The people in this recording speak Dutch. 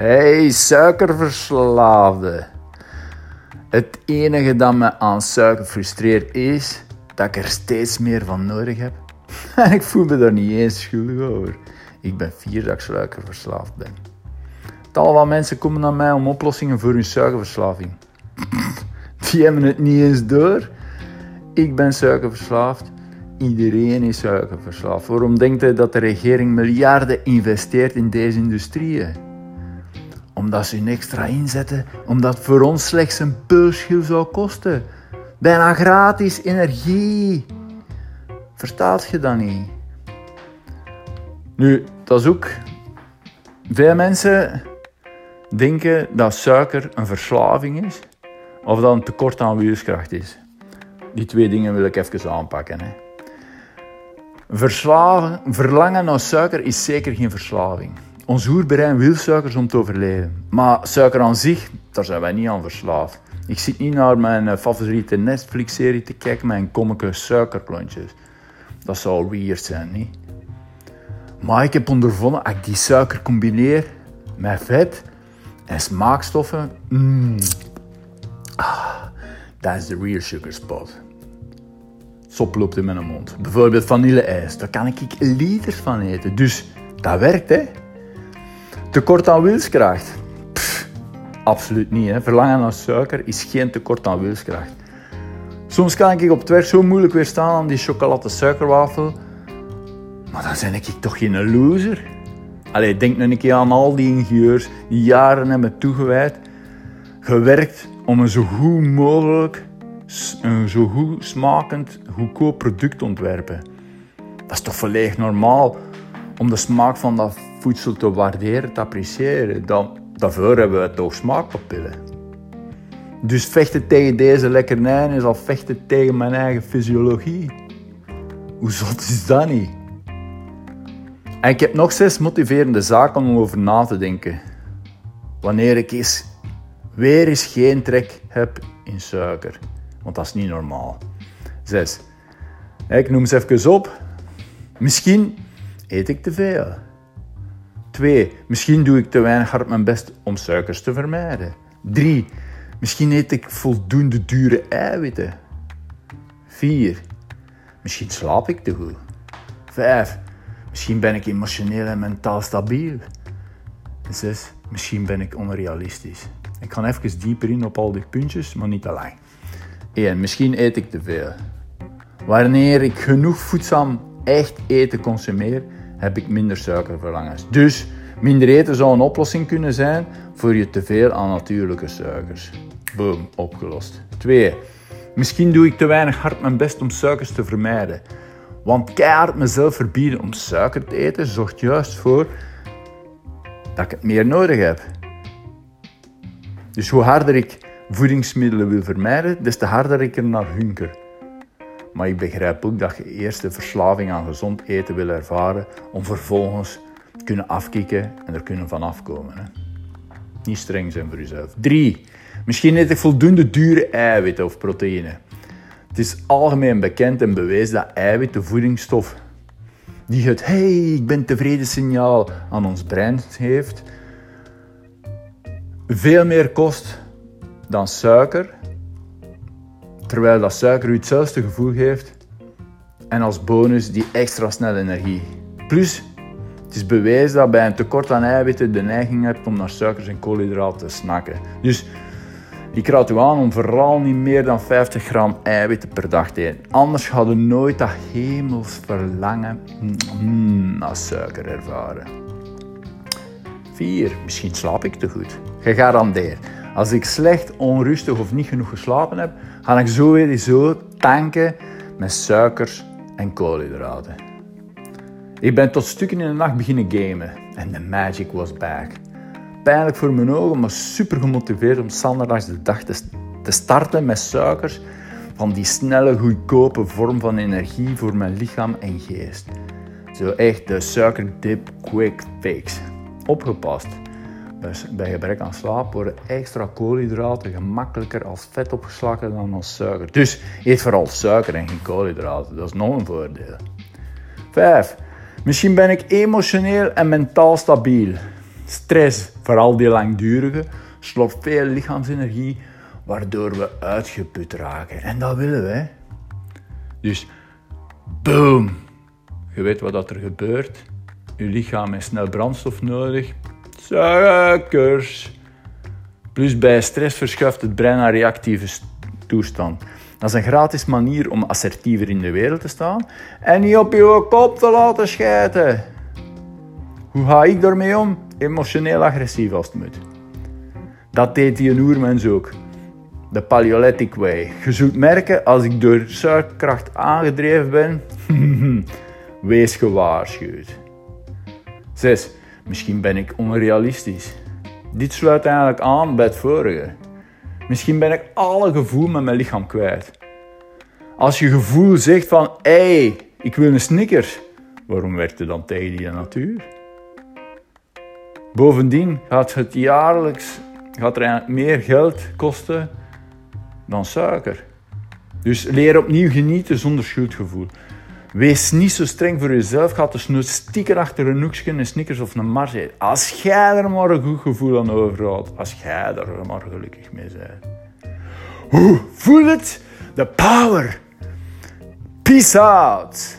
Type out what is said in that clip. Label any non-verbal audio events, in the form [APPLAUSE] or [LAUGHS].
Hey, suikerverslaafde. Het enige dat me aan suiker frustreert is dat ik er steeds meer van nodig heb. [LAUGHS] En ik voel me daar niet eens schuldig over. Ik ben vier dat ik suikerverslaafd ben. Tal van mensen komen naar mij om oplossingen voor hun suikerverslaving. [LAUGHS] Die hebben het niet eens door. Ik ben suikerverslaafd. Iedereen is suikerverslaafd. Waarom denkt hij dat de regering miljarden investeert in deze industrieën? Omdat ze hun extra inzetten, omdat voor ons slechts een pulschil zou kosten. Bijna gratis energie. Verstaat je dat niet? Nu, dat is ook. Veel mensen denken dat suiker een verslaving is of dat een tekort aan wilskracht is. Die twee dingen wil ik even aanpakken. Hè. Verslaven, verlangen naar suiker is zeker geen verslaving. Ons oerbrein wil suikers om te overleven. Maar suiker aan zich, daar zijn wij niet aan verslaafd. Ik zit niet naar mijn eh, favoriete Netflix-serie te kijken met een kommeke suikerklontjes. Dat zou weird zijn, niet? Maar ik heb ondervonden, als ik die suiker combineer met vet en smaakstoffen, mm, ah, dat is de real sugar spot. Sop loopt in mijn mond. Bijvoorbeeld vanille-ijs, daar kan ik liters van eten. Dus dat werkt, hè? Tekort aan wilskracht? Absoluut niet. Hè? Verlangen naar suiker is geen tekort aan wilskracht. Soms kan ik op het werk zo moeilijk weerstaan aan die chocolade suikerwafel. Maar dan ben ik toch geen loser. Allee, denk nu een keer aan al die ingenieurs die jaren hebben toegewijd. Gewerkt om een zo goed mogelijk, een zo goed smakend, goedkoop product te ontwerpen. Dat is toch volledig normaal om de smaak van dat voedsel te waarderen, te appreciëren. Dan, daarvoor hebben we toch smaakpapillen. Dus vechten tegen deze lekkernijen is al vechten tegen mijn eigen fysiologie. Hoe zot is dat niet? En ik heb nog zes motiverende zaken om over na te denken. Wanneer ik eens weer eens geen trek heb in suiker. Want dat is niet normaal. Zes. Ik noem ze even op. Misschien eet ik te veel. 2. Misschien doe ik te weinig hard mijn best om suikers te vermijden. 3. Misschien eet ik voldoende dure eiwitten. 4. Misschien slaap ik te goed. 5. Misschien ben ik emotioneel en mentaal stabiel. 6. Misschien ben ik onrealistisch. Ik ga even dieper in op al die puntjes, maar niet te lang. 1. Misschien eet ik te veel. Wanneer ik genoeg voedzaam echt eten consumeer, heb ik minder suikerverlangens. Dus minder eten zou een oplossing kunnen zijn voor je teveel aan natuurlijke suikers. Boom, opgelost. 2. Misschien doe ik te weinig hard mijn best om suikers te vermijden. Want keihard mezelf verbieden om suiker te eten zorgt juist voor dat ik het meer nodig heb. Dus hoe harder ik voedingsmiddelen wil vermijden, des te harder ik er naar hunker. Maar ik begrijp ook dat je eerst de verslaving aan gezond eten wil ervaren om vervolgens te kunnen afkicken en er kunnen van afkomen. Hè. Niet streng zijn voor jezelf. 3. Misschien eet ik voldoende dure eiwitten of proteïne. Het is algemeen bekend en bewezen dat eiwit de voedingsstof die het hey, ik ben tevreden signaal aan ons brein heeft, veel meer kost dan suiker, terwijl dat suiker u hetzelfde gevoel geeft en als bonus die extra snelle energie. Plus, het is bewezen dat bij een tekort aan eiwitten de neiging hebt om naar suikers en koolhydraten te snakken. Dus ik raad u aan om vooral niet meer dan 50 gram eiwitten per dag te eten. Anders gaat u nooit dat hemels verlangen mm, naar suiker ervaren. 4. Misschien slaap ik te goed. Gegarandeerd. Als ik slecht, onrustig of niet genoeg geslapen heb, ga ik sowieso tanken met suikers en koolhydraten. Ik ben tot stukken in de nacht beginnen gamen en the magic was back. Pijnlijk voor mijn ogen, maar super gemotiveerd om zanderdags de dag te, te starten met suikers van die snelle, goedkope vorm van energie voor mijn lichaam en geest. Zo echt de suikerdip quick fix. Opgepast. Bij gebrek aan slaap worden extra koolhydraten gemakkelijker als vet opgeslagen dan als suiker. Dus eet vooral suiker en geen koolhydraten. Dat is nog een voordeel. 5. Misschien ben ik emotioneel en mentaal stabiel. Stress, vooral die langdurige, slopt veel lichaamsenergie, waardoor we uitgeput raken. En dat willen we. Dus, boom. Je weet wat dat er gebeurt. Je lichaam heeft snel brandstof nodig. Suikers. Plus bij stress verschuift het brein naar reactieve toestand. Dat is een gratis manier om assertiever in de wereld te staan en niet op je kop te laten schijten. Hoe ga ik daarmee om? Emotioneel agressief als het moet. Dat deed die oermens ook. De Paleolithic Way. Je zult merken als ik door suikerkracht aangedreven ben. [LAUGHS] Wees gewaarschuwd. 6. Misschien ben ik onrealistisch. Dit sluit eigenlijk aan bij het vorige. Misschien ben ik alle gevoel met mijn lichaam kwijt. Als je gevoel zegt van, hé, hey, ik wil een snickers, waarom werkt je dan tegen die natuur? Bovendien gaat het jaarlijks gaat er meer geld kosten dan suiker. Dus leer opnieuw genieten zonder schuldgevoel. Wees niet zo streng voor jezelf. Ga dus nooit stiekem achter een hoekje, een snickers of een mars eten. Als jij er maar een goed gevoel aan overhoudt. Als jij er maar gelukkig mee bent. Voel het? The power. Peace out.